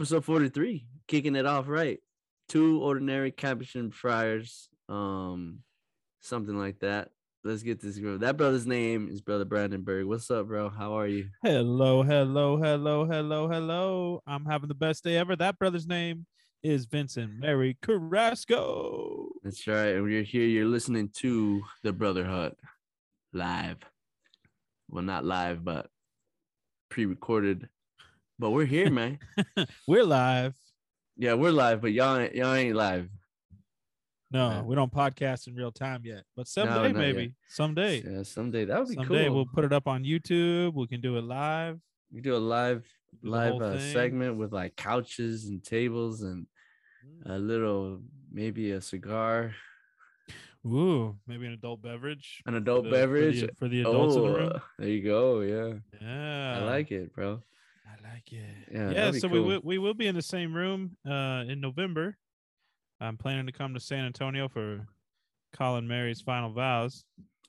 episode 43, kicking it off right. Two ordinary capuchin friars, um, something like that. Let's get this girl. That brother's name is Brother Brandon Berg. What's up, bro? How are you? Hello, hello, hello, hello, hello. I'm having the best day ever. That brother's name is Vincent Mary Carrasco. That's right. And we're here. You're listening to the Brother Hut live. Well, not live, but pre-recorded. But we're here, man. We're live. yeah, we're live, but y'all ain't, y'all ain't live. No, Yeah. we don't podcast in real time yet, but No, someday, yet. maybe someday, Yeah, someday that would be someday cool. we'll put it up on YouTube. We can do it live. we do a live do live uh, segment with like couches and tables and a little maybe a cigar, Ooh, maybe an adult beverage. an adult the- for the- beverage. for the, adults in the room. Oh, there you go. Yeah, Yeah, I like it, bro. I like it. Yeah, Yeah, so we will we will be in the same room uh in November. I'm planning to come to San Antonio for Colin Mary's final vows.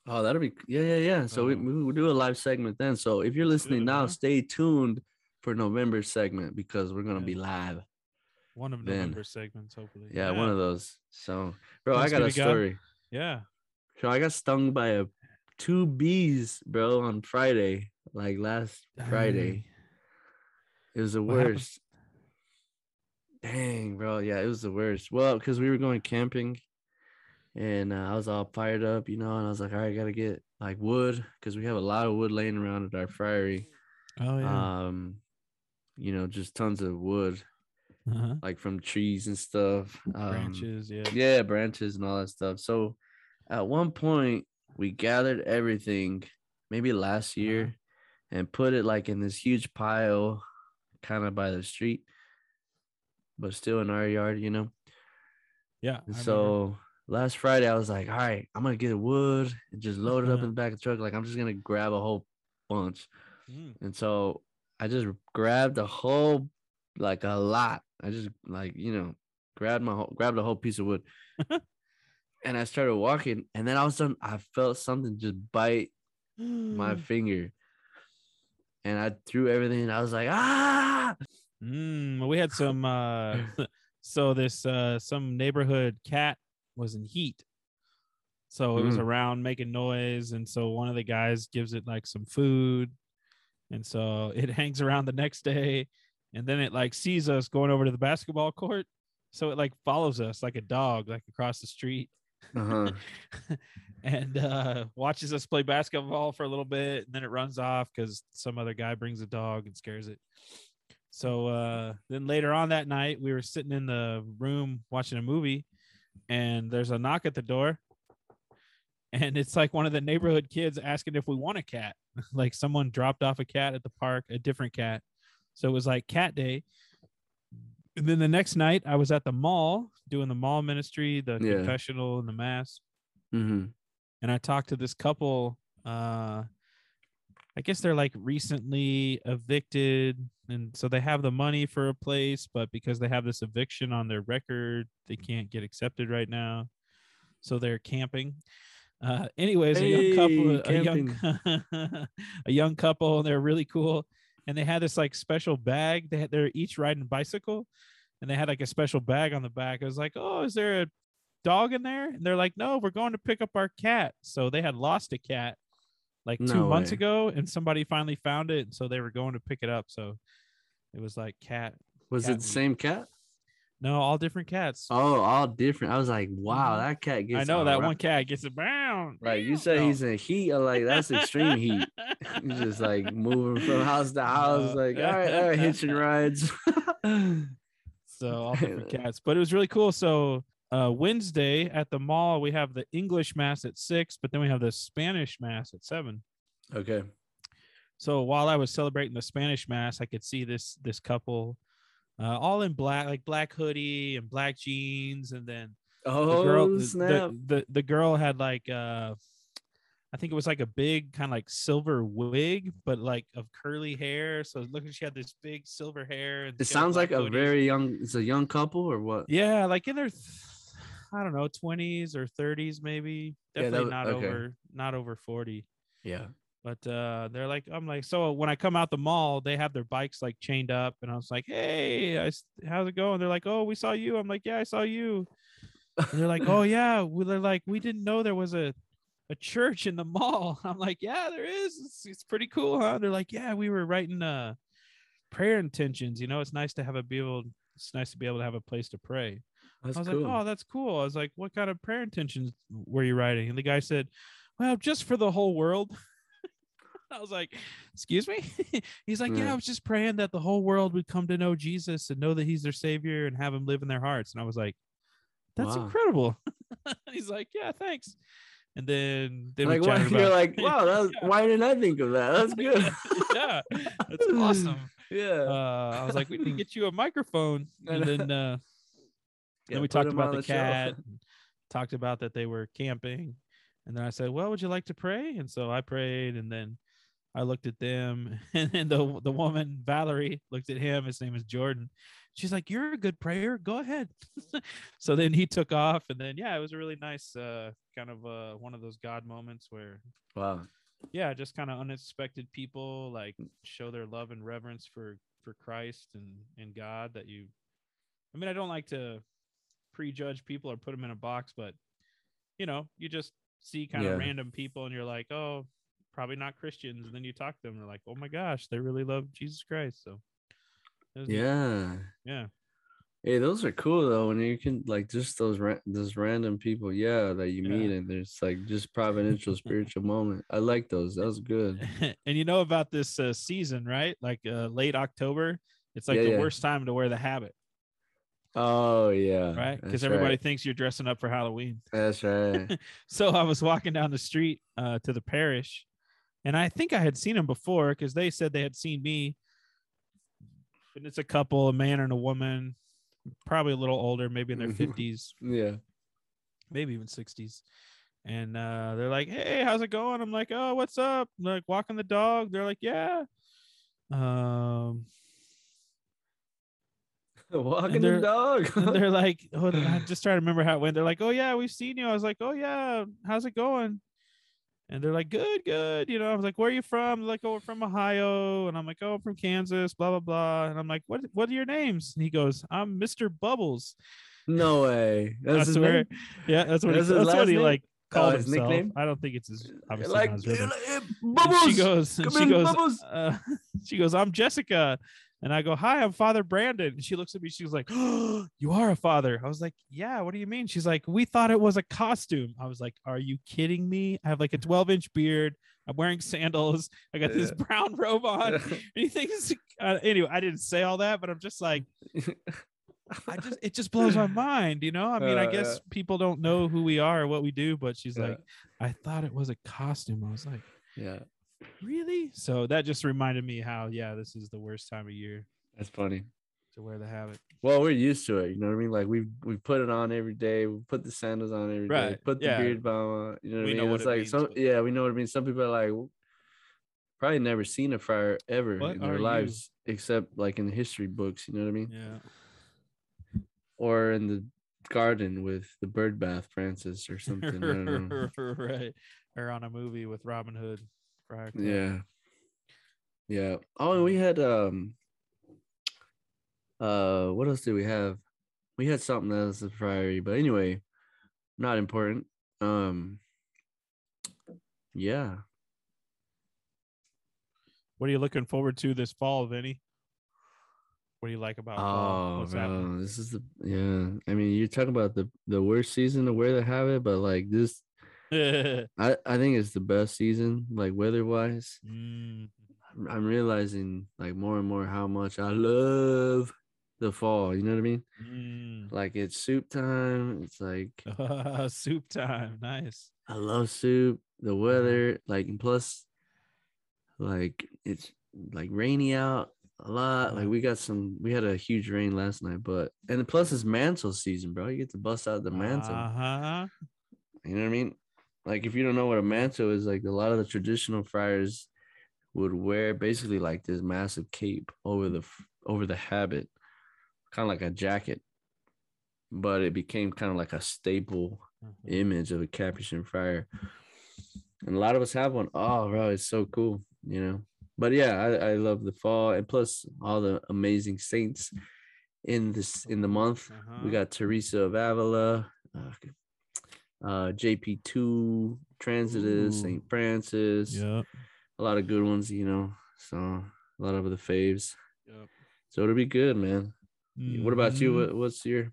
Oh, that'll be yeah, yeah, yeah. So we Uh, we will do a live segment then. So if you're listening now, stay tuned for November segment because we're gonna Yeah. be live. One of Then. November segments, hopefully. Yeah, one of those. So, bro, Thanks I got a story. Yeah. So I got stung by a two bees, bro, on Friday, like last Friday. It was the What worst. Dang, bro. Yeah, it was the worst. Well, because we were going camping and uh, I was all fired up, you know, and I was like, all right, I got to get like wood because we have a lot of wood laying around at our friary. Oh yeah. Um, you know, just tons of wood, uh-huh. like from trees and stuff. Um, Branches, yeah. yeah, branches and all that stuff. So at one point, we gathered everything, maybe last Uh-huh. year, and put it like in this huge pile, kind of by the street, but still in our yard, you know. Yeah. And so last Friday, I was like, all right, I'm gonna get wood and just load it up in the back of the truck. Like I'm just gonna grab a whole bunch. Mm. And so I just grabbed a whole, like a lot. I just like you know grabbed my whole, grabbed a whole piece of wood, and I started walking. And then all of a sudden, I felt something just bite my finger, and I threw everything. I was like, ah! Mm, well, we had some uh so this uh some neighborhood cat was in heat. So it was Mm. around making noise and so one of the guys gives it like some food and so it hangs around the next day and then it like sees us going over to the basketball court so it like follows us like a dog like across the street Uh-huh. and uh watches us play basketball for a little bit and then it runs off because some other guy brings a dog and scares it so uh then later on that night we were sitting in the room watching a movie and there's a knock at the door and it's like one of the neighborhood kids asking if we want a cat. Like someone dropped off a cat at the park a different cat. So it was like cat day. And then the next night i was at the mall doing the mall ministry the Yeah. confessional and the mass. Hmm and I talked to this couple. Uh, I guess they're like recently evicted, and so they have the money for a place, but because they have this eviction on their record, they can't get accepted right now. So they're camping. Uh, anyways, a young couple, Hey, a young, a young couple, and they're really cool. And they had this like special bag. They had, they're each riding a bicycle, and they had like a special bag on the back. I was like, "Oh, is there a dog in there?" And they're like, "No, we're going to pick up our cat." So they had lost a cat like two No months way. ago, and somebody finally found it, and so they were going to pick it up. So it was like cat. Was Cat it the meat. same cat? No, all different cats. Oh, all different. I was like, wow, Mhm. that cat gets. I know that around- one cat gets it bound. Right, you said he's in heat. I'm like, that's extreme heat. He's just like moving from house to house, No. like, all right, all right, hitching rides. so all different cats but it was really cool so uh wednesday at the mall we have the english mass at six but then we have the spanish mass at seven okay. So while i was celebrating the spanish mass i could see this this couple uh, all in black like black hoodie and black jeans and then Oh, the girl snap. The, the the girl had like uh I think it was like a big kind of like silver wig, but like of curly hair. So look, she had this big silver hair. And It sounds like black a very young. It's a young couple or what? yeah, like in their, th- I don't know, twenties or thirties, maybe. Yeah, Definitely was- not okay. over, not over forty. Yeah. But uh, they're like, I'm like, so when I come out the mall, they have their bikes like chained up, and I was like, hey, I how's it going? They're like, oh, we saw you. I'm like, yeah, I saw you. And they're like, oh yeah. Well, they're like, we didn't know there was a a church in the mall. I'm like, yeah, there is. It's, it's pretty cool, huh? They're like, yeah, we were writing uh prayer intentions. You know, it's nice to have a be able. It's nice to be able to have a place to pray. That's I was cool. like, oh, that's cool. I was like, what kind of prayer intentions were you writing? And the guy said, well, just for the whole world. I was like, excuse me? He's like, yeah. I was just praying that the whole world would come to know Jesus and know that he's their savior and have him live in their hearts. And I was like, that's Wow. incredible. he's like, yeah, thanks. And then, then like chatted you're like, wow, that was, Yeah. why didn't I think of that? That's good. yeah, that's awesome. yeah. Uh, I was like, we need to get you a microphone. And then, uh, Yeah, then we talked about on the cat talked about that they were camping and then i said well would you like to pray and so i prayed and then i looked at them and then the, the woman valerie looked at him his name is jordan she's like you're a good prayer go ahead so then he took off and then yeah it was a really nice uh kind of uh one of those god moments where Wow. yeah just kind of unexpected people like show their love and reverence for for christ and and god that you i mean i don't like to prejudge people or put them in a box but you know you just see kind Yeah. of random people and you're like oh probably not christians and then you talk to them they're like oh my gosh they really love jesus christ so. Yeah. yeah Hey, those are cool though. When you can like just those ra- those random people, yeah, that you Yeah. meet, and there's like just providential spiritual moment. I like those. That was good. and you know about this uh, season right like uh, late october it's like Yeah, the yeah. worst time to wear the habit Oh yeah. right because everybody right. thinks you're dressing up for halloween That's right. so I was walking down the street uh, to the parish, and I think I had seen him before because they said they had seen me. And it's a couple, a man and a woman, probably a little older, maybe in their fifties, yeah. maybe even sixties. And uh, they're like, "Hey, how's it going?" I'm like, "Oh, what's up?" I'm like walking the dog. They're like, "Yeah." Um, Walking the dog. they're like, oh, I'm just trying to remember how it went. They're like, oh yeah, we've seen you. I was like, oh yeah, how's it going? And they're like, good, good. You know, I was like, where are you from? They're like, oh, we're from Ohio. And I'm like, oh, I'm from Kansas, blah, blah, blah. And I'm like, what what are your names? And he goes, I'm Mr. Bubbles. no way. That's I his swear. name? Yeah, that's what That's he, that's what he name? like Oh, called his himself. nickname? I don't think it's his uh, obviously like, not his real uh, name. "Hey, And Bubbles. she goes, and she in, goes, Bubbles. uh, she goes, I'm Jessica. And I go, Hi, I'm Father Brandon. And she looks at me, she's like, oh, You are a father. I was like, Yeah, what do you mean? She's like, We thought it was a costume. I was like, Are you kidding me? I have like a 12 inch beard. I'm wearing sandals. I got this brown robe on. And he thinks, uh, anyway, I didn't say all that, but I'm just like, I just, it just blows my mind, you know? I mean, I Uh, guess people don't know who we are or what we do, but she's Yeah. like, I thought it was a costume. I was like, yeah, really so that just reminded me how yeah this is the worst time of year that's funny. to wear the habit Well, we're used to it. You know what I mean? Like we we put it on every day. We put the sandals on every day. Right, Put the yeah. beard balm on. You know what We I know mean? what It's it like means, some but- yeah, we know what it means. Some people are like probably never seen a friar ever What in are their you?" lives except like in the history books. You know what I mean? yeah Or in the garden with the bird bath Francis or something. I don't know. right or on a movie with robin hood Tuck. Yeah. Yeah. Oh, and we had um uh what else did we have? We had something else a priority, but anyway, not important. Um yeah. what are you looking forward to this fall vinny what do you like about fall Oh what's no, this is the yeah. I mean you're talking about the the worst season to wear the habit, but like this I, I think it's the best season, like weather wise. Mm, I'm- realizing like more and more how much I love the fall. You know what I mean? mm. Like it's soup time. It's like soup time nice I love soup. The weather, like, and plus, like it's like rainy out a lot. Like Uh-huh. we got some, we had a huge rain last night, but and plus it's manto season, bro. You get to bust out the manto. uh-huh You know what I mean? Like if you don't know what a manto is, like a lot of the traditional friars would wear basically like this massive cape over the over the habit, kind of like a jacket. But it became kind of like a staple Mhm. image of a Capuchin friar. And a lot of us have one. Oh, bro, it's so cool, you know. But yeah, I, I love the fall and plus all the amazing saints in this in the month. Uh-huh. We got Teresa of Avila, uh, uh JP2, Transitus. St. Francis, Yep. a lot of good ones, you know. So a lot of the faves. Yep. So it'll be good, man. What about you? Mhm. What, what's your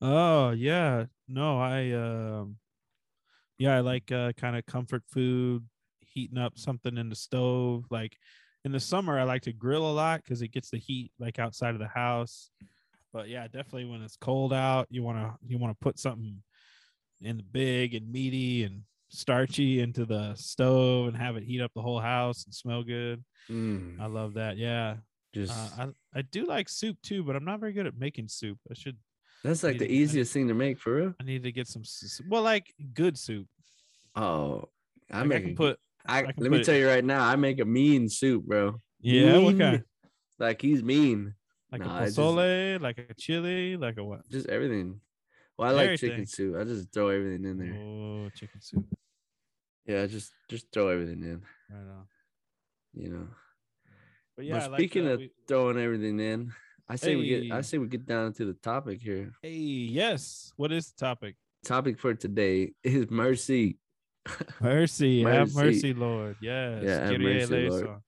Oh yeah, no, I um, yeah, I like uh, kind of comfort food, heating up something in the stove. Like in the summer, I like to grill a lot because it gets the heat like outside of the house. But yeah, definitely when it's cold out, you wanna you wanna put something in the big and meaty and starchy into the stove and have it heat up the whole house and smell good. Mm, I love that. Yeah, just uh, I I do like soup too, but I'm not very good at making soup. I should that's like the to- I easiest thing to make for real. I need to get some well, like good soup. Oh, I Like, I make can put I, I can let me put- tell you right now, I make a mean soup, bro. yeah, what Mean, kind? Like he's mean. Like Nah, a I just- pozole, like a chili, like a what? Just everything. Well, I like chicken soup. I just throw everything in there. Oh, chicken soup. Yeah, just just throw everything in. Right on. You know. But yeah, but like, speaking uh, of we- throwing everything in, I say we get I say we get down to the topic here. hey, yes. What is the topic? Topic for today is mercy. Mercy, have Mercy. mercy, Lord. Yes. Yeah, have mercy, Lord.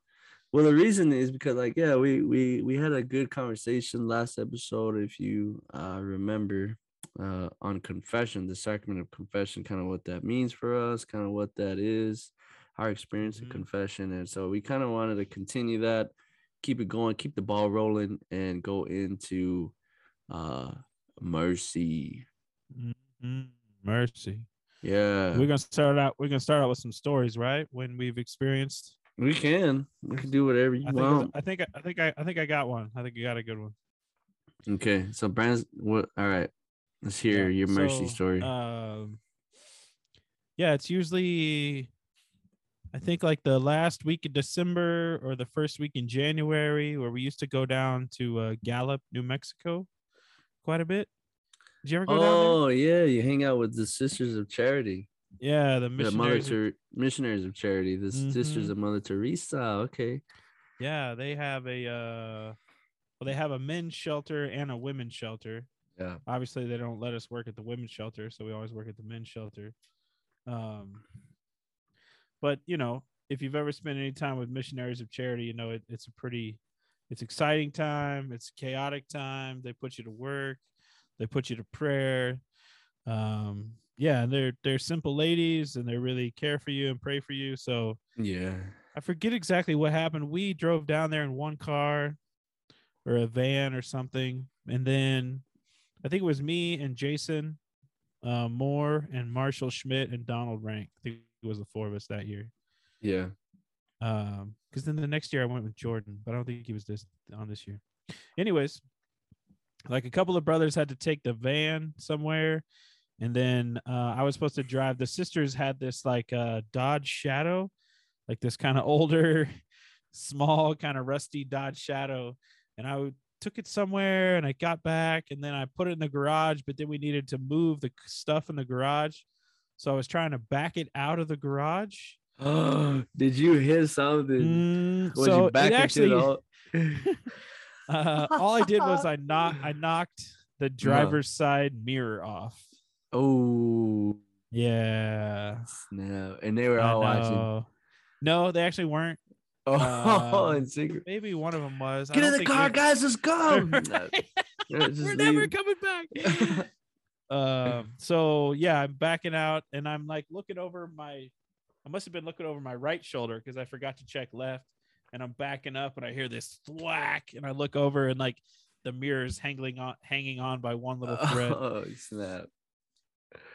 Well, the reason is because like yeah, we we we had a good conversation last episode if you uh remember uh on confession, the sacrament of confession, kind of what that means for us, kind of what that is, our experience Mhm. of confession. And so we kind of wanted to continue that, keep it going, keep the ball rolling and go into uh mercy. Mhm. Mercy. Yeah. We're gonna start out. We're gonna start out with some stories, right? When we've experienced. We can. We can do whatever you I want. I think. I think. I, I think I got one. I think you got a good one. Okay. So Brand's what all right. Let's hear Yeah, your mercy so, story. Um, yeah, it's usually, I think, like the last week of December or the first week in January, where we used to go down to uh, Gallup, New Mexico, quite a bit. Did you ever go down there? Oh yeah, you hang out with the Sisters of Charity. Yeah, the the Mother missionaries. of- Ter- missionaries of Charity, the Sisters Mhm. of Mother Teresa. Okay, yeah, they have a. Uh, well, they have a men's shelter and a women's shelter. Yeah, obviously they don't let us work at the women's shelter so we always work at the men's shelter um but you know if you've ever spent any time with missionaries of charity you know it, it's a pretty it's exciting time it's chaotic time they put you to work they put you to prayer um yeah and they're they're simple ladies and they really care for you and pray for you so yeah. I forget exactly what happened. We drove down there in one car or a van or something. And then I think it was me and Jason uh, Moore and Marshall Schmidt and Donald Rank. I think it was the four of us that year. Yeah. Um, because then the next year I went with Jordan, but I don't think he was this on this year. Anyways, like a couple of brothers had to take the van somewhere, and then uh, I was supposed to drive. The sisters had this like uh, Dodge Shadow, like this kind of older, small, kind of rusty Dodge Shadow, and I would- took it somewhere, and I got back, and then I put it in the garage, but then we needed to move the stuff in the garage, so I was trying to back it out of the garage. Did you hit something? Mm, Was so you back it actually, the? uh, all I did was I knocked I knocked the driver's side mirror off. oh Yeah, No, And they were all watching. No, they actually weren't. Oh, Uh, in secret. Maybe one of them was. I Get in the car, guys. Let's go. Right? Yeah, just We're never coming back. um. So yeah, I'm backing out, and I'm like looking over my. I must have been looking over my right shoulder because I forgot to check left, and I'm backing up, and I hear this thwack, and I look over, and like the mirror's hanging on, hanging on by one little thread. Oh snap!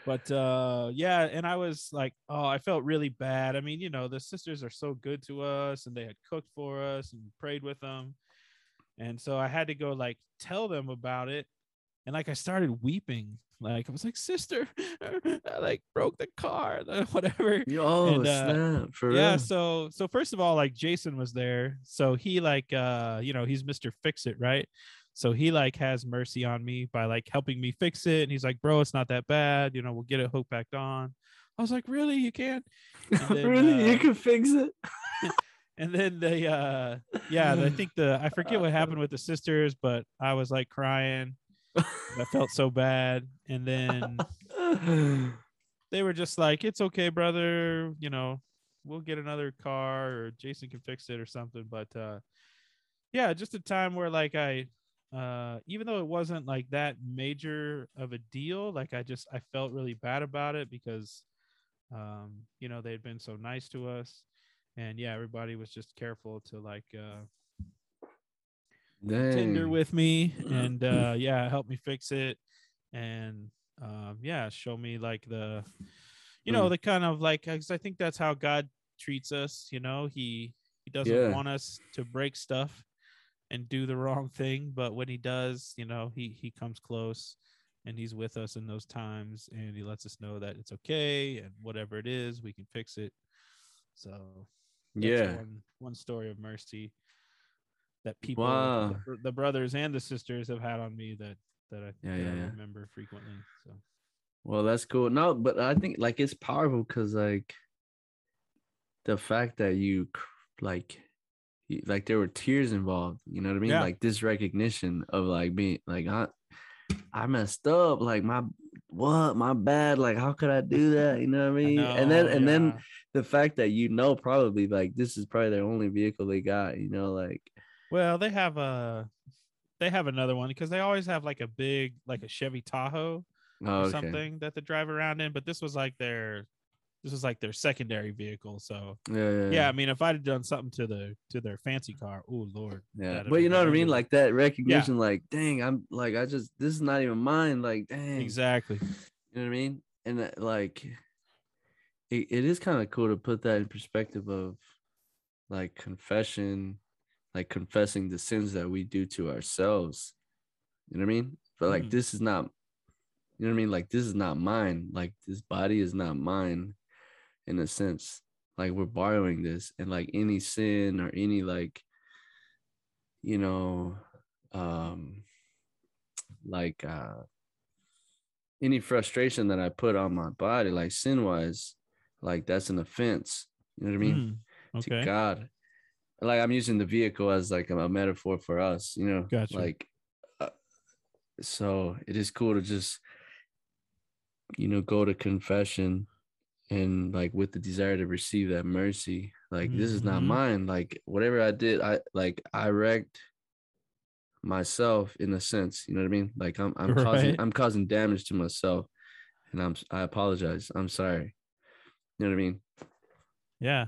But uh yeah and i was like oh i felt really bad i mean you know the sisters are so good to us and they had cooked for us and prayed with them and so i had to go like tell them about it and like I started weeping. Like I was like, sister, I like broke the car, whatever. Oh And, uh, snap! For yeah real? so so first of all like jason was there so he like uh you know he's mr fix it right so he like has mercy on me by like helping me fix it and he's like bro it's not that bad you know we'll get it hooked back on i was like really you can't? then, really? you uh, can fix it? and then they uh yeah i think the i forget what happened with the sisters but i was like crying i felt so bad and then they were just like, "It's okay, brother. You know, we'll get another car, or Jason can fix it, or something." But uh, yeah, just a time where like I, uh, even though it wasn't like that major of a deal, like I just I felt really bad about it because, um, you know, they had been so nice to us, and yeah, everybody was just careful to like uh, Tinder with me, and uh, yeah, help me fix it, and um, yeah, show me like the, you know, Mm. the kind of like, because I think that's how God treats us. You know, he he doesn't Yeah. want us to break stuff and do the wrong thing, but when he does, you know, he he comes close and he's with us in those times, and he lets us know that it's okay, and whatever it is, we can fix it. So yeah. one one story of mercy that people the Wow. br- the, brothers and the sisters have had on me that that I, Yeah, that yeah, I yeah. remember frequently so Well, that's cool. No, but I think like it's powerful because like the fact that you like like there were tears involved. You know what I mean? Yeah. Like this recognition of like being like I I messed up. Like my what my bad. Like how could I do that? You know what I I mean? and then know, and then the fact that you know probably like this is probably their only vehicle they got. You know, like well they have a they have another one because they always have like a big like a Chevy Tahoe oh, or okay. something that they drive around in but this was like their this was like their secondary vehicle so Yeah, yeah, yeah, I mean if I'd have done something to the to their fancy car oh lord Yeah, but you know what I mean, like that recognition, like, dang, I'm like, I just this is not even mine, like, dang, exactly. You know what I mean, and that, like, it, it is kind of cool to put that in perspective of, like, confession, like confessing the sins that we do to ourselves, you know what I mean, but like Mhm. this is not, you know what I mean, like this is not mine, like this body is not mine, in a sense, like we're borrowing this, and like any sin or any like you know um like uh any frustration that i put on my body like sin wise like that's an offense. You know what i mean? Mm, to god. Like i'm using the vehicle as like a, metaphor for us you know? Gotcha. like uh, so it is cool to just you know go to confession and like with the desire to receive that mercy like this is not Mhm. mine like whatever i did i like i wrecked myself in a sense you know what i mean? Like i'm i'm causing i'm causing damage to myself and i'm i apologize i'm sorry you know what i mean? Yeah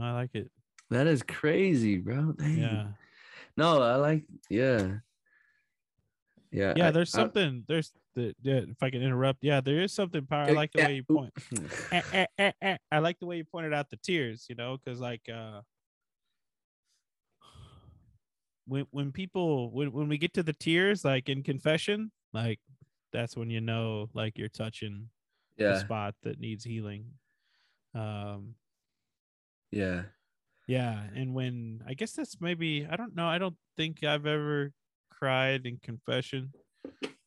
I like it. That is crazy bro Dang. yeah. No i like yeah yeah yeah I- there's I- something there's the yeah, if i can interrupt. Yeah there is something power i like the Yeah, way you point. Eh, eh, eh, eh. i like the way you pointed out the tears you know because like uh when when people when, when we get to the tears like in confession like that's when you know like you're touching the yeah. spot that needs healing. Um yeah. Yeah and when i guess that's maybe i don't know i don't think i've ever cried in confession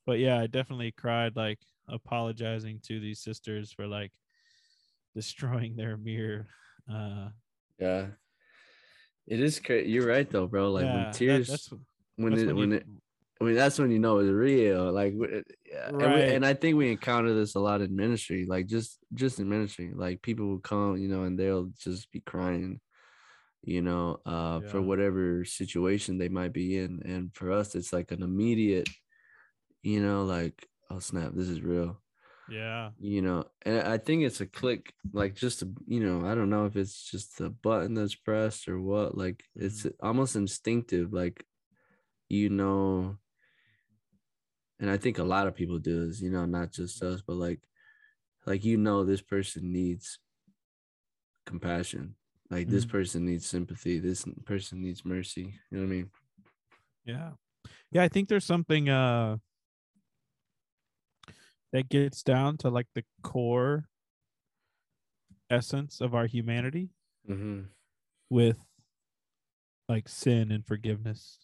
but yeah i definitely cried like apologizing to these sisters for like destroying their mirror uh yeah it is crazy you're right though bro like yeah, when that- tears that's, when it when when you- it I mean, that's when you know it's real. Like, yeah. and, we, Right. and I think we encounter this a lot in ministry. Like, just just in ministry, like people will come, you know, and they'll just be crying, you know, uh, for whatever situation they might be in. And for us, it's like an immediate, you know, like, oh snap, this is real, yeah you know. And I think it's a click, like just a, you know, I don't know if it's just the button that's pressed or what. Like, it's almost instinctive, like, you know and I think a lot of people do this, you know, not just us, but like, like you know, this person needs compassion. Like this Mhm. person needs sympathy. This person needs mercy. You know what I mean? Yeah. Yeah, I think there's something uh that gets down to like the core essence of our humanity Mm-hmm. with like sin and forgiveness.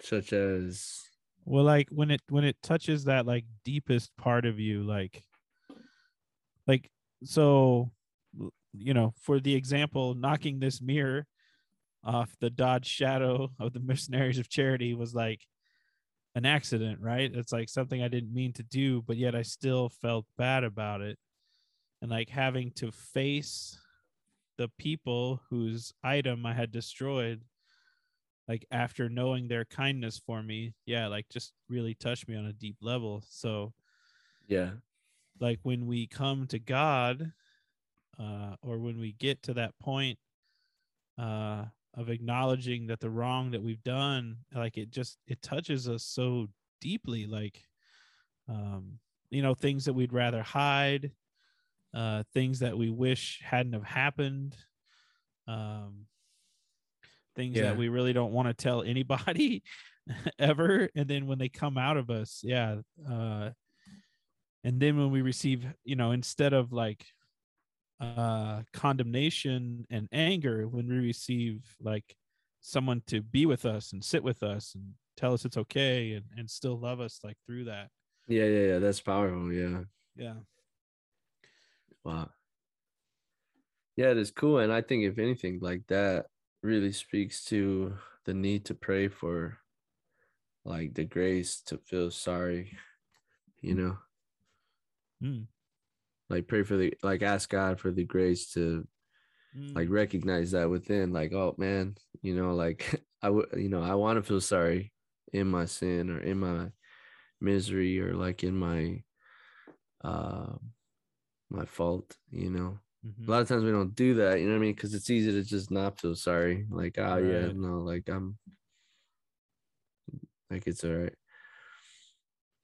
Such as Well, like when it when it touches that like deepest part of you, like like so you know, for the example, knocking this mirror off the Dodge Shadow of the Mercenaries of Charity was like an accident, right? It's like something I didn't mean to do, but yet I still felt bad about it. And like having to face the people whose item I had destroyed like after knowing their kindness for me, yeah, like just really touched me on a deep level. So yeah, like when we come to God, uh, or when we get to that point uh of acknowledging that the wrong that we've done, like it just it touches us so deeply, like um, you know, things that we'd rather hide, uh, things that we wish hadn't have happened. Um things Yeah. that we really don't want to tell anybody ever and then when they come out of us yeah uh and then when we receive you know instead of like uh condemnation and anger when we receive like someone to be with us and sit with us and tell us it's okay and, and still love us like through that yeah, yeah, yeah. That's powerful. Yeah. yeah Wow. Yeah, it is cool. And I think if anything like that really speaks to the need to pray for like the grace to feel sorry, you know, Mm. Like pray for the like ask God for the grace to like Mm. recognize that within like oh man you know like i would you know i want to feel sorry in my sin or in my misery or like in my uh my fault you know Mhm. a lot of times we don't do that you know what i mean because it's easy to just not feel sorry like oh yeah no like i'm like it's all right.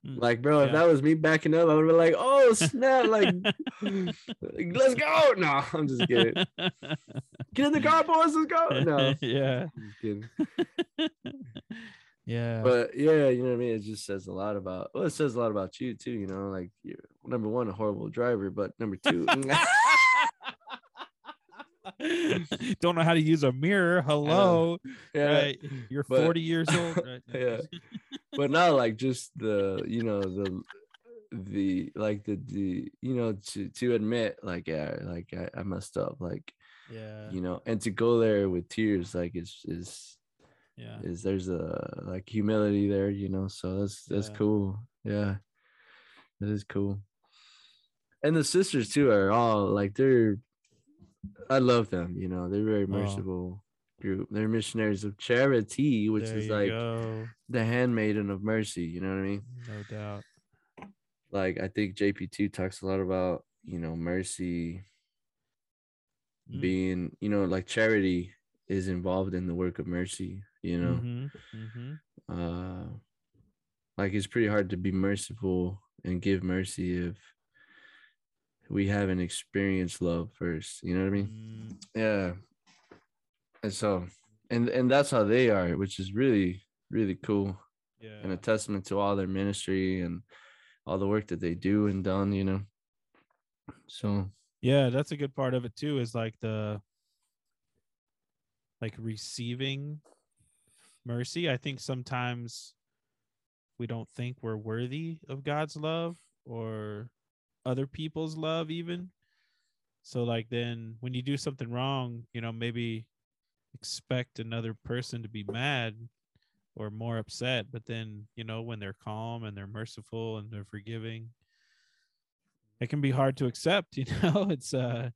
Mm. like bro if that was me backing up i would be like oh snap like let's go. No i'm just kidding. Get in the car boys let's go. No. Yeah. Yeah. But yeah, you know what I mean. It just says a lot about. Well, it says a lot about you too. You know, like you're number one, a horrible driver, but number two, don't know how to use a mirror. Hello yeah, right? You're but- 40 years old right? yeah. but not like just the, you know, the, the like the the you know to to admit like yeah like I, I messed up like yeah. you know and to go there with tears like is is yeah. is there's a like humility there you know? So that's that's Yeah. cool. Yeah. That is cool. And the sisters too are all like they're i love them you know they're very Oh. merciful group they're missionaries of charity which there is like go. the handmaiden of mercy you know what i mean no doubt like i think jp2 talks a lot about you know mercy Mm. being you know like charity is involved in the work of mercy you know Mhm, mhm. uh like it's pretty hard to be merciful and give mercy if we haven't experienced love first you know what i mean? Mm, yeah. And so and and that's how they are which is really really cool yeah. and a testament to all their ministry and all the work that they do and done you know? So. Yeah that's a good part of it too is like the like receiving mercy. I think sometimes we don't think we're worthy of god's love or other people's love even. So like then when you do something wrong you know maybe expect another person to be mad or more upset but then you know when they're calm and they're merciful and they're forgiving it can be hard to accept you know? It's uh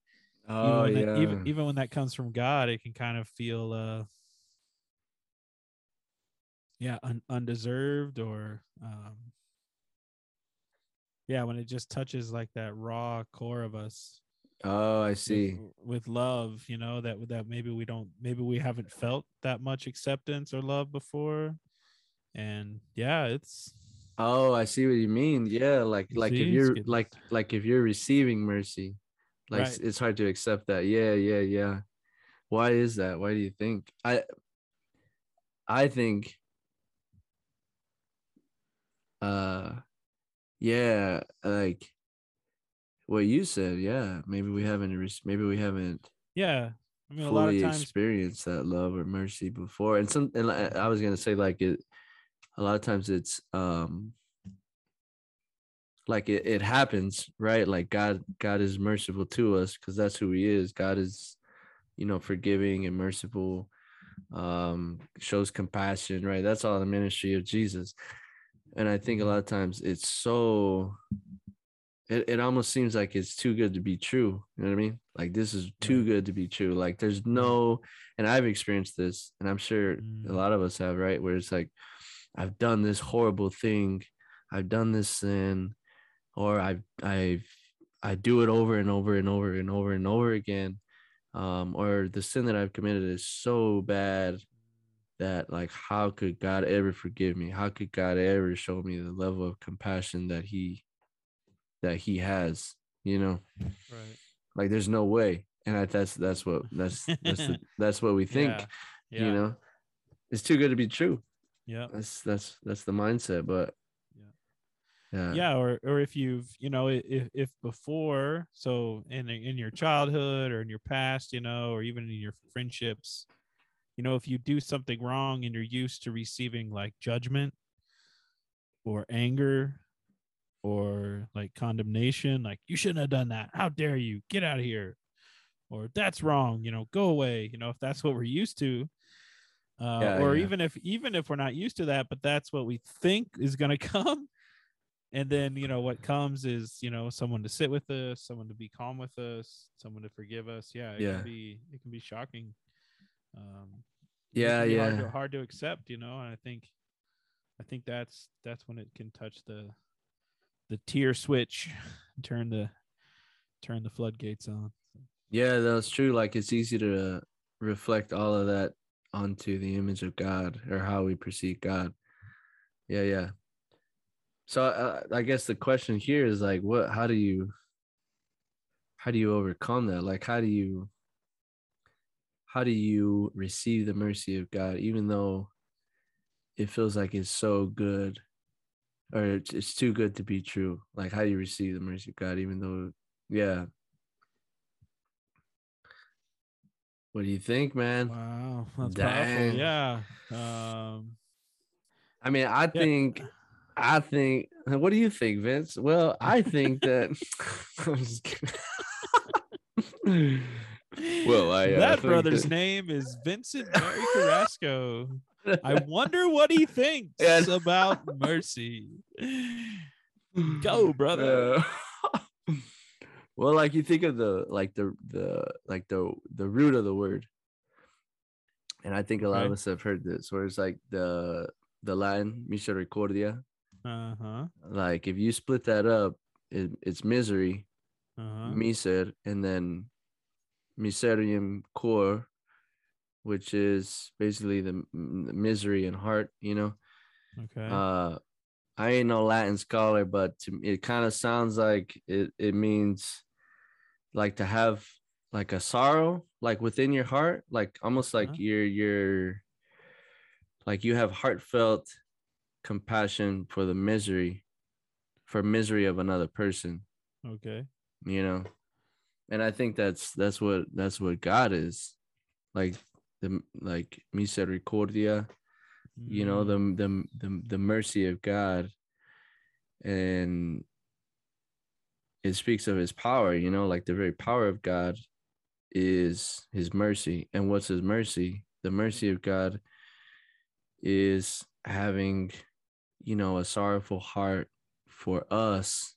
oh even, yeah that, even even when that comes from God, it can kind of feel uh yeah, un- undeserved or um yeah, when it just touches like that raw core of us oh i see. with, love, you know, that that maybe we don't maybe we haven't felt that much acceptance or love before. And yeah, it's oh i see what you mean. Yeah like like if you're getting- like like if you're receiving mercy like Right. it's hard to accept that. Yeah yeah yeah. Why is that? Why do you think? I i think uh yeah, like what you said. Yeah, maybe we haven't. Maybe we haven't Yeah. I mean, a lot fully of times, experienced that love or mercy before. And some, and I I was gonna say like it. A lot of times it's um. Like it, it happens, right? Like God, God is merciful to us because that's who He is. God is, you know, forgiving and merciful, um, shows compassion, right? That's all the ministry of Jesus. And I think a lot of times it's so it, it almost seems like it's too good to be true. You know what I mean? Like this is too good to be true. Like there's no, and I've experienced this, and I'm sure a Mm. lot of us have, right? Where it's like, I've done this horrible thing, I've done this sin, or I've I've I do it over and over and over and over and over again. Um, or the sin that I've committed is so bad that like how could God ever forgive me? How could God ever show me the level of compassion that he that he has, you know? right? Like there's no way. And I, that's that's what that's that's the, that's what we think, Yeah. Yeah. you know. It's too good to be true. Yeah. That's that's that's the mindset, but yeah. yeah or or if you've you know if if before so in in your childhood or in your past you know or even in your friendships you know if you do something wrong and you're used to receiving like judgment or anger or like condemnation like you shouldn't have done that. How dare you. Get out of here. Or that's wrong. You know go away. You know if that's what we're used to uh, Yeah, or yeah. even if even if we're not used to that but that's what we think is going to come and then you know what comes is you know someone to sit with us someone to be calm with us someone to forgive us. Yeah it Yeah. can be it can be shocking um it Yeah, hard yeah. to, hard to accept you know and i think i think that's that's when it can touch the the tear switch turn the turn the floodgates on Yeah, that's true. Like it's easy to reflect all of that onto the image of God or how we perceive God. Yeah, yeah. So uh, I guess the question here is like, what? How do you? How do you overcome that? Like, how do you? How do you receive the mercy of God, even though it feels like it's so good, or it's, it's too good to be true? Like, how do you receive the mercy of God, even though, yeah, What do you think, man? wow that's Dang. powerful yeah um I mean, I Yeah. think, I think. What do you think, Vince? Well, I think that. I'm just kidding. Well, I, uh, that brother's that- name is Vincent Mary Carrasco. I wonder what he thinks about mercy. Go, brother. Uh, well, like you think of the like the the like the the root of the word, and I think a lot of us have heard this, where it's like the the Latin misericordia. Uh huh. Like if you split that up, it, it's misery, Uh huh. miser, and then miserium cor, which is basically the, the misery and heart. You know. Okay. Uh, I ain't no Latin scholar, but to, me, it kind of sounds like it. It means like to have like a sorrow, like within your heart, like almost like Uh-huh. you're you're like you have heartfelt compassion for the misery, for misery of another person. okay. You know, and I think that's that's what that's what God is, like the like misericordia you know Mm, the the the, the mercy of god. And it speaks of his power you know like the very power of god is his mercy. And what's his mercy? The mercy of god is having you know a sorrowful heart for us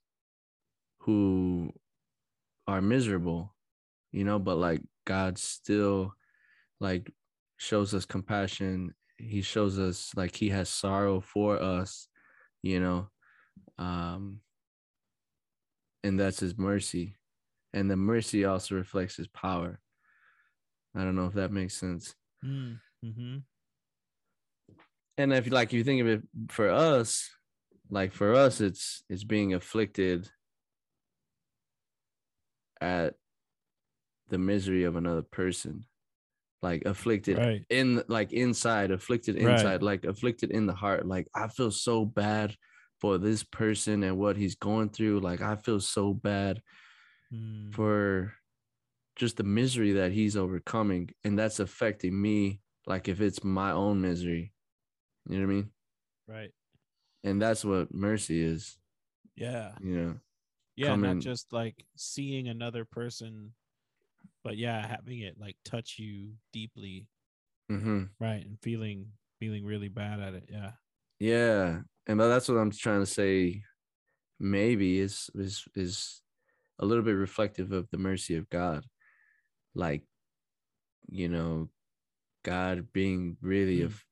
who are miserable you know but like god still like shows us compassion. He shows us like he has sorrow for us you know um and that's his mercy. And the mercy also reflects his power. I don't know if that makes sense. Mm, mhm. and if you like you think of it for us like for us it's it's being afflicted at the misery of another person like afflicted Right. in like inside afflicted Right. inside like afflicted in the heart like i feel so bad for this person and what he's going through. Like I feel so bad Mm, for just the misery that he's overcoming and that's affecting me like if it's my own misery you know what i mean right. and that's what mercy is Yeah. you know Yeah. Coming- Not just like seeing another person, but yeah, having it like touch you deeply. hmm Right. And feeling feeling really bad at it. Yeah. yeah and that's what i'm trying to say maybe is is is a little bit reflective of the mercy of god like you know god being really Mm. of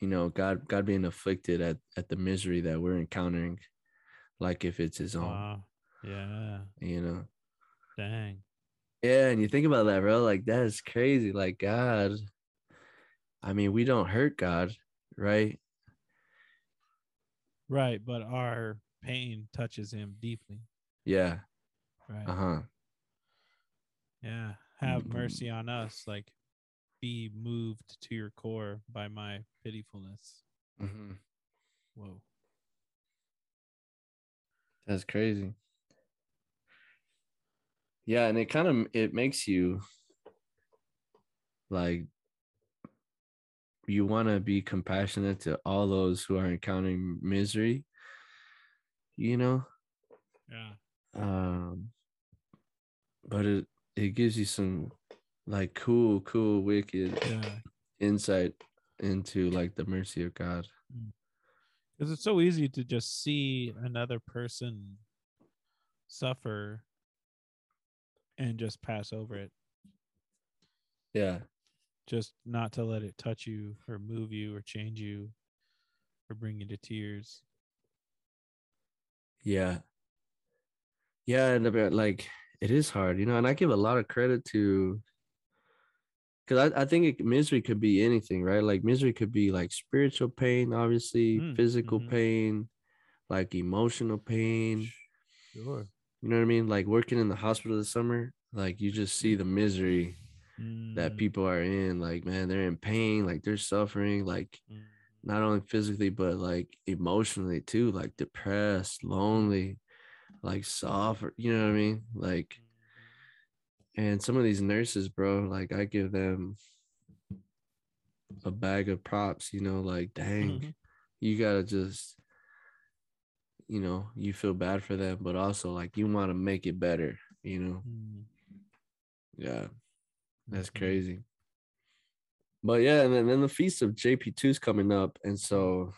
you know god god being afflicted at at the misery that we're encountering like if it's his own Wow. Yeah. you know Dang. yeah and you think about that bro like that is crazy like god i mean we don't hurt god right Right. But our pain touches him deeply. yeah Right. uh-huh Yeah. Have Mm. mercy on us. Like be moved to your core by my pitifulness. Mm-hmm. Whoa. that's crazy yeah and it kind of it makes you like you want to be compassionate to all those who are encountering misery you know Yeah. um but it it gives you some like cool cool wicked Yeah. insight into like the mercy of god Because it's so easy to just see another person suffer and just pass over it. yeah Just not to let it touch you or move you or change you or bring you to tears. yeah yeah and about like it is hard you know and i give a lot of credit to because I, I think it, misery could be anything right like misery could be like spiritual pain obviously Mm, physical mhm. pain like emotional pain Sure. You know what i mean? Like working in the hospital this summer like you just see the misery that Mm, people are in like man they're in pain like they're suffering like mm, not only physically but like emotionally too like depressed lonely like suffer you know what i mean? Like and some of these nurses bro like i give them a bag of props you know like dang Mhm. you gotta just you know you feel bad for them but also like you want to make it better you know Mm, yeah that's mhm. crazy but yeah and then, then the feast of jp2's coming up and so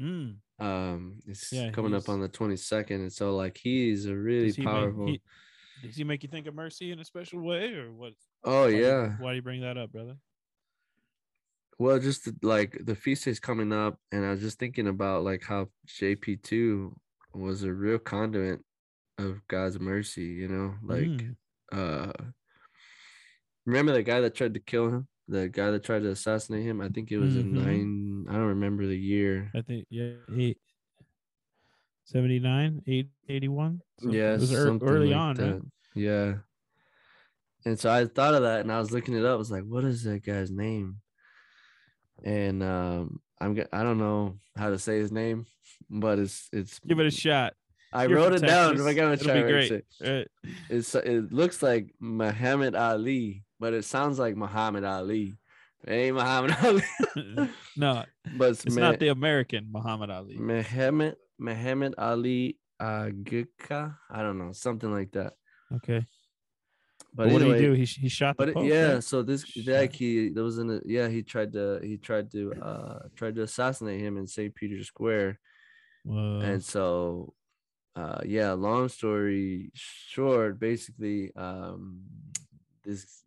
Mm. um it's Yeah, coming up on the 22nd and so like he's a really he make- powerful he- does he make you think of mercy in a special way or what? oh why do you- yeah why do you bring that up, brother? Well just like the feast is coming up and i was just thinking about like how jp2 was a real conduit of god's mercy you know like Mm. uh remember the guy that tried to kill him the guy that tried to assassinate him i think it was in Mhm. nine i don't remember the year I think yeah, eight, 79, eight, 81. something. yeah it was early like on, right? yeah and so i thought of that and i was looking it up I was like what is that guy's name and um i'm I don't know how to say his name but it's it's Give it a shot. i You're wrote it down Texas. i gotta It'll try be great. it. Uh, It's it looks like Muhammad Ali, but it sounds like Muhammad Ali. It ain't Muhammad Ali, no, but it's, it's Ma- not the American Muhammad Ali. Muhammad Muhammad Ali Agika. I don't know, something like that. Okay. But But what anyway, did he do? He he shot the But Pope, yeah, right? so this like he there was in a yeah he tried to he tried to uh tried to assassinate him in St. Peter's Square, Whoa. and so uh yeah long story short basically um this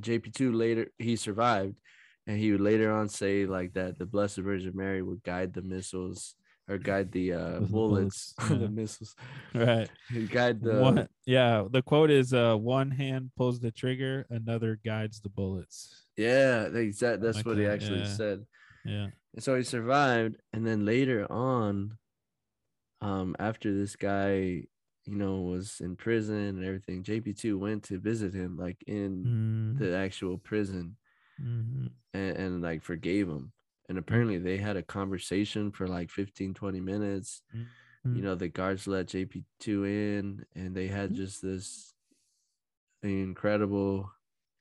jp2 later he survived and he would later on say like that the blessed virgin mary would guide the missiles or guide the uh bullets, bullets, yeah. the missiles right. Guide the one, yeah. The quote is uh, one hand pulls the trigger, another guides the bullets. yeah that's, that, that's like what he actually yeah. said Yeah. And so he survived, and then later on, um, after this guy, you know, was in prison and everything, JP two went to visit him, like in Mm, the actual prison, mhm. and, and like forgave him, and apparently they had a conversation for like 15 20 minutes Mhm. you know the guards let jp2 in and they had Mhm. just this incredible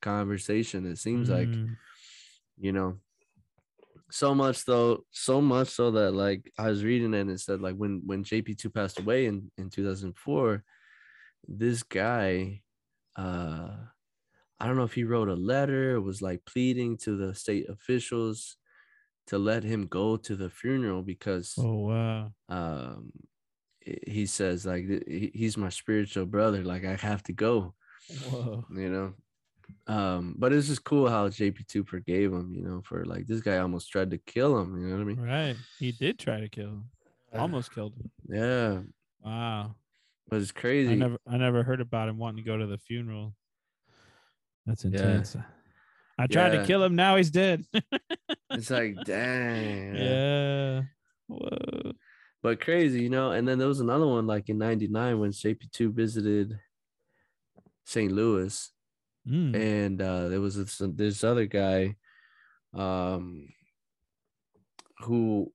conversation it seems like Mm. you know so much though so much so that like i was reading it and it said like when when jp2 passed away in in 2004 this guy uh i don't know if he wrote a letter was like pleading to the state officials to let him go to the funeral because Oh wow. um he- says like he's my spiritual brother like i have to go Whoa. you know um but it's just cool how jp2 forgave him you know for like this guy almost tried to kill him you know what i mean Right. He did try to kill him. Almost killed him. yeah Wow. but it's crazy I never I never heard about him wanting to go to the funeral. That's Yeah. I tried Yeah. to kill him. Now he's dead. it's like dang yeah. Whoa. but crazy you know and then there was another one like in 99 when jp2 visited st louis Mm. and uh there was this, this other guy um who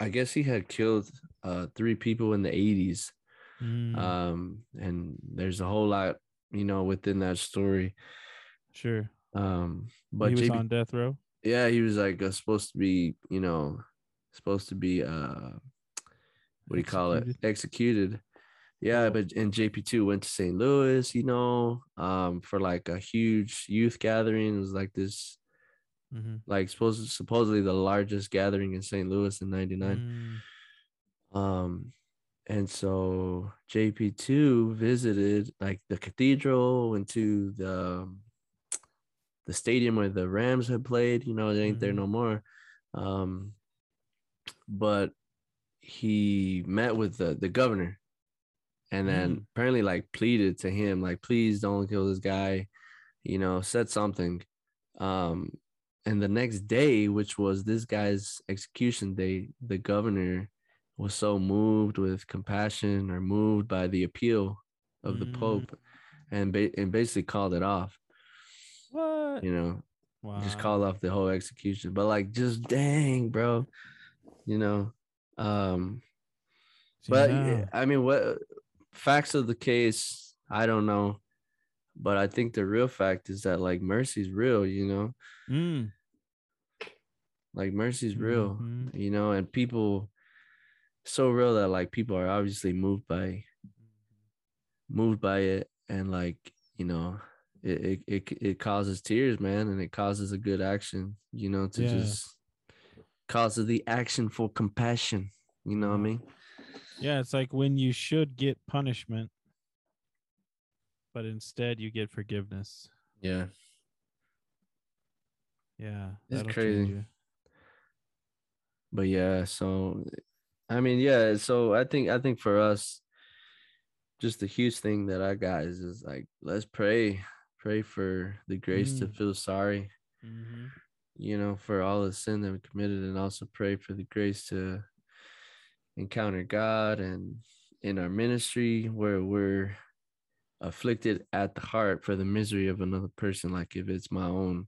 i guess he had killed uh three people in the 80s Mm. um and there's a whole lot you know within that story sure. Um But he was JP on death row. yeah he was like uh, supposed to be you know supposed to be uh what do you call it Executed. yeah but and jp2 went to st louis you know um for like a huge youth gathering it was like this Mm-hmm. like supposed supposedly the largest gathering in st louis in 99 Mm. um and so jp2 visited like the cathedral went to the um, the stadium where the rams had played you know it ain't there Mhm. no more um but he met with the the governor and then Mm. apparently like pleaded to him like please don't kill this guy you know said something um and the next day which was this guy's execution day the governor was so moved with compassion or moved by the appeal of the Mm. pope and ba- and basically called it off What? you know Wow. just call off the whole execution but like just dang bro you know um but. I mean, what facts of the case? I don't know, but I think the real fact is that like mercy's real. You know, Mm. like mercy's real. Mhm. You know, and people so real that like people are obviously moved by moved by it, and like you know, it it it, it causes tears, man, and it causes a good action. You know, to Yeah. just causes the action for compassion. You know what I mean? Yeah, it's like when you should get punishment, but instead you get forgiveness. Yeah. Yeah, It's crazy. but yeah so i mean yeah so i think i think for us just the huge thing that i got is, is like let's pray pray for the grace to Mm. feel sorry Mm-hmm. you know for all the sin that we committed and also pray for the grace to encounter god and in our ministry where we're afflicted at the heart for the misery of another person like if it's my own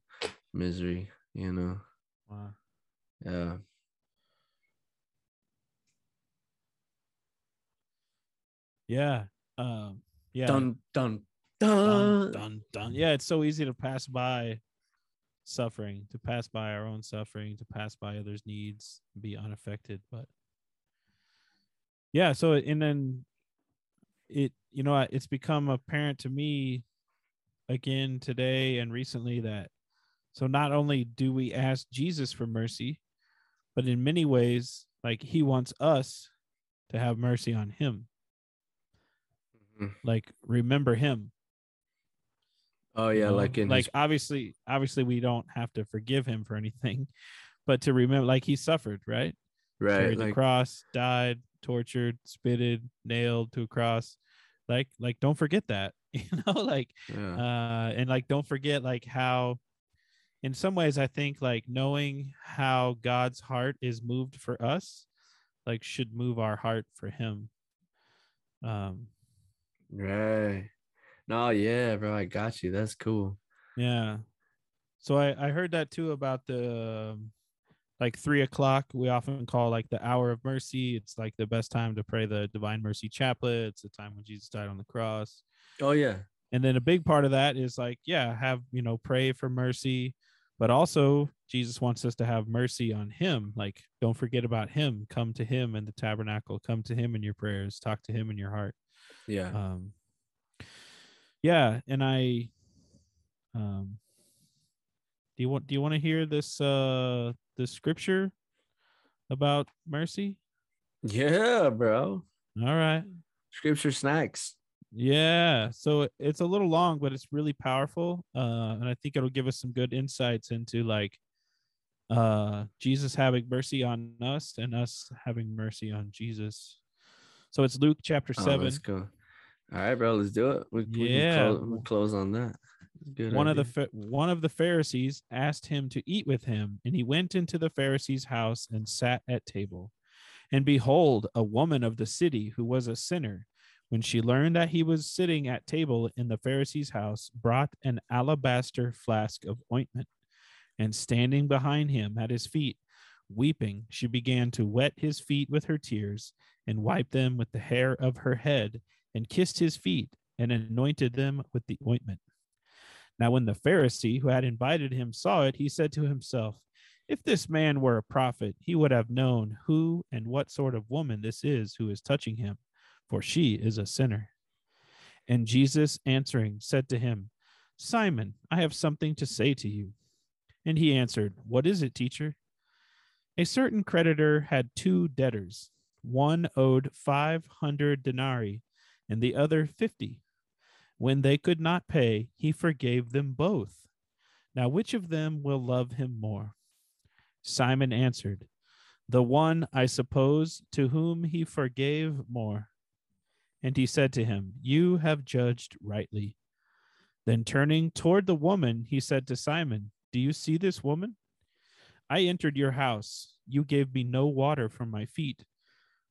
misery you know Wow. yeah Yeah. Um. Yeah. dun dun dun, dun, dun, dun. Yeah, it's so easy to pass by suffering, to pass by our own suffering, to pass by others' needs, be unaffected. But yeah, so and then it, you know, it's become apparent to me again today and recently that so not only do we ask Jesus for mercy, but in many ways, like he wants us to have mercy on him. Mhm. Like remember him Oh yeah, like in like his, obviously obviously we don't have to forgive him for anything but to remember like he suffered right? Right, carried the cross died tortured spitted nailed to a cross. Like like don't forget that you know like yeah, uh and like don't forget like how in some ways i think like knowing how god's heart is moved for us like should move our heart for him. Um right. No, yeah, bro, I got you. That's cool. Yeah. So I I heard that too about the um, like three o'clock we often call like the hour of mercy it's like the best time to pray the divine mercy chaplet it's the time when jesus died on the cross Oh yeah. and then a big part of that is like yeah have you know pray for mercy but also jesus wants us to have mercy on him like don't forget about him come to him in the tabernacle come to him in your prayers talk to him in your heart Yeah. um yeah and i um do you want do you want to hear this uh the scripture about mercy yeah, bro. all right Scripture snacks. yeah so it's a little long but it's really powerful uh and i think it'll give us some good insights into like uh jesus having mercy on us and us having mercy on jesus so it's luke chapter Oh, 7 let's go. All right, bro. Let's do it. We, we Yeah. can close, we'll close on that. Good one of the one of the Pharisees asked him to eat with him, and he went into the Pharisee's house and sat at table. And behold, a woman of the city who was a sinner, when she learned that he was sitting at table in the Pharisee's house, brought an alabaster flask of ointment, and standing behind him at his feet, weeping, she began to wet his feet with her tears, and wipe them with the hair of her head, and kissed his feet, and anointed them with the ointment. Now, when the Pharisee who had invited him saw it, he said to himself, If this man were a prophet, he would have known who and what sort of woman this is who is touching him, for she is a sinner. And Jesus answering said to him, Simon, I have something to say to you. And he answered, What is it, teacher? A certain creditor had two debtors. One owed 500 denarii, and the other 50. When they could not pay, he forgave them both. Now, which of them will love him more? Simon answered, The one, I suppose, to whom he forgave more. And he said to him, You have judged rightly. Then turning toward the woman, he said to Simon, Do you see this woman? I entered your house. You gave me no water for my feet,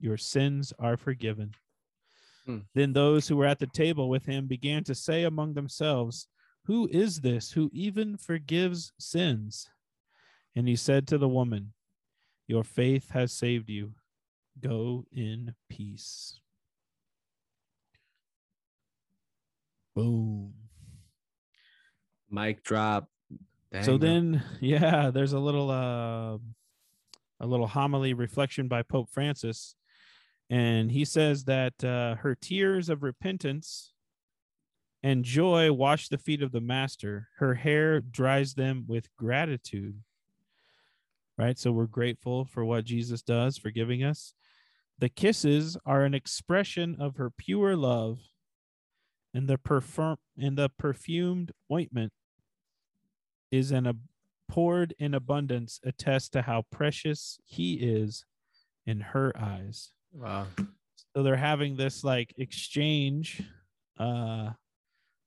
Your sins are forgiven. Hmm. Then those who were at the table with him began to say among themselves, Who is this who even forgives sins? And he said to the woman, Your faith has saved you. Go in peace. Boom. Mic drop. so Dang, then, yeah, there's a little uh, a little homily reflection by Pope Francis, and he says that uh, her tears of repentance and joy wash the feet of the Master. Her hair dries them with gratitude. Right, so we're grateful for what Jesus does, for giving us. The kisses are an expression of her pure love, and the perfume and the perfumed ointment is an ab- poured in abundance attest to how precious he is in her eyes. Wow. So they're having this like exchange uh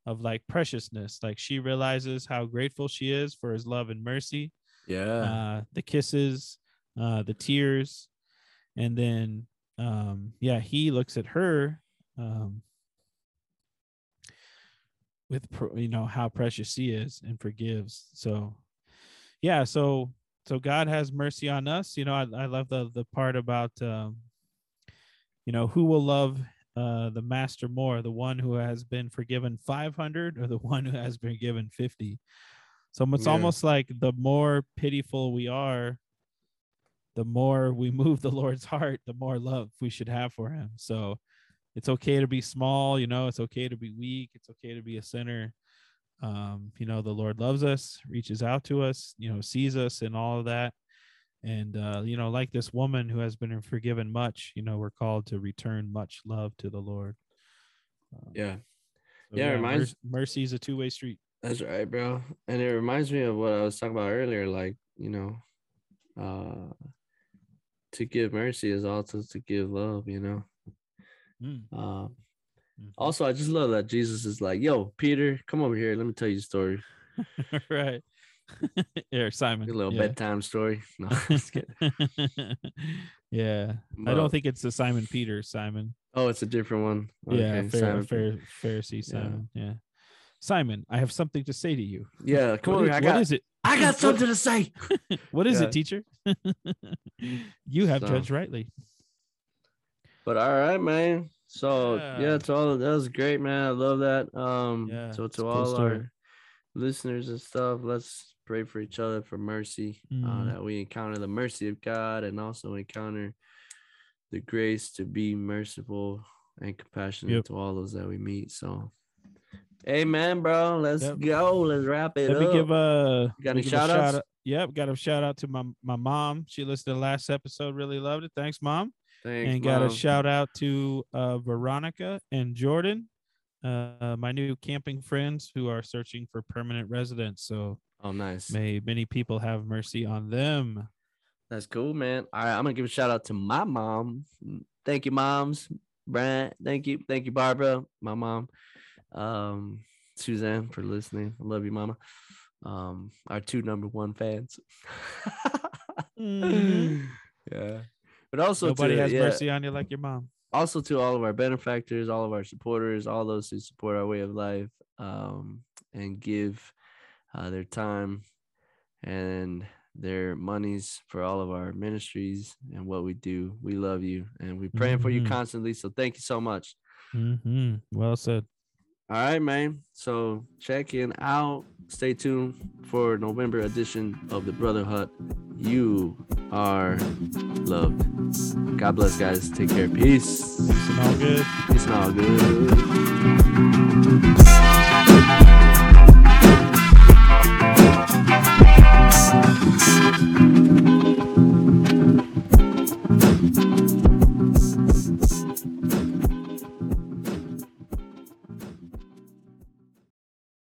of like preciousness. Like she realizes how grateful she is for his love and mercy. Yeah. Uh the kisses, uh the tears, and then um yeah, he looks at her um with you know how precious she is and forgives. So yeah, so so God has mercy on us. You know, I, I love the the part about um you know who will love uh the master more, the one who has been forgiven 500 or the one who has been given 50. So it's Yeah. almost like the more pitiful we are, the more we move the Lord's heart, the more love we should have for him. So it's okay to be small, you know, it's okay to be weak, it's okay to be a sinner. Um, you know, the Lord loves us, reaches out to us, you know, sees us and all of that. And uh, you know, like this woman who has been forgiven much, you know, we're called to return much love to the Lord. Um, yeah. so Yeah, it reminds- mer- mercy is a two-way street. That's right, bro. And it reminds me of what I was talking about earlier. Like, you know, uh, to give mercy is also to give love, you know. Mm, mhm. also, I just love that Jesus is like, "Yo, Peter, come over here. Let me tell you a story, right. Here, Simon. a little yeah. bedtime story." No, yeah. I don't think it's the Simon Peter Simon. Oh, it's a different one. yeah, Okay, fair, Simon. fair, Pharisee Simon. Yeah. Simon, I have something to say to you. Yeah, come What over. is- I got, is it? I got something to say. What is Yeah. it, teacher? you have So- judged rightly. But all right, man. So yeah, Yeah. to all that was great, man. I love that. Um, Yeah, so to cool all story. our listeners and stuff, let's pray for each other for mercy. Uh, Mhm. that we encounter the mercy of God and also encounter the grace to be merciful and compassionate Yep. to all those that we meet. So, amen, bro. Let's Yep. go. Let's wrap it Let up. me give a You got any a shout outs? out- Yep, got a shout out to my my mom. She listened to the last episode, really loved it. Thanks, mom. Thanks, and got a shout out to uh, Veronica and Jordan, uh, my new camping friends who are searching for permanent residence. So Oh, nice. may many people have mercy on them. That's cool, man. All right, I'm gonna give a shout out to my mom. Thank you, moms. Brad, thank you, thank you, Barbara, my mom. Um, Suzanne for listening. I love you, mama. Um, our two number one fans. Mhm. Yeah, but also Nobody to, has yeah, mercy on you like your mom. also to all of our benefactors, all of our supporters, all those who support our way of life, um, and give uh, their time and their monies for all of our ministries and what we do. We love you and we're praying for you Mhm. constantly. So thank you so much. hmm Well said. All right, man. So check in out. Stay tuned for November edition of the Brother Hut. You are loved. God bless, guys. Take care. Peace. Peace and all good. Peace and all good.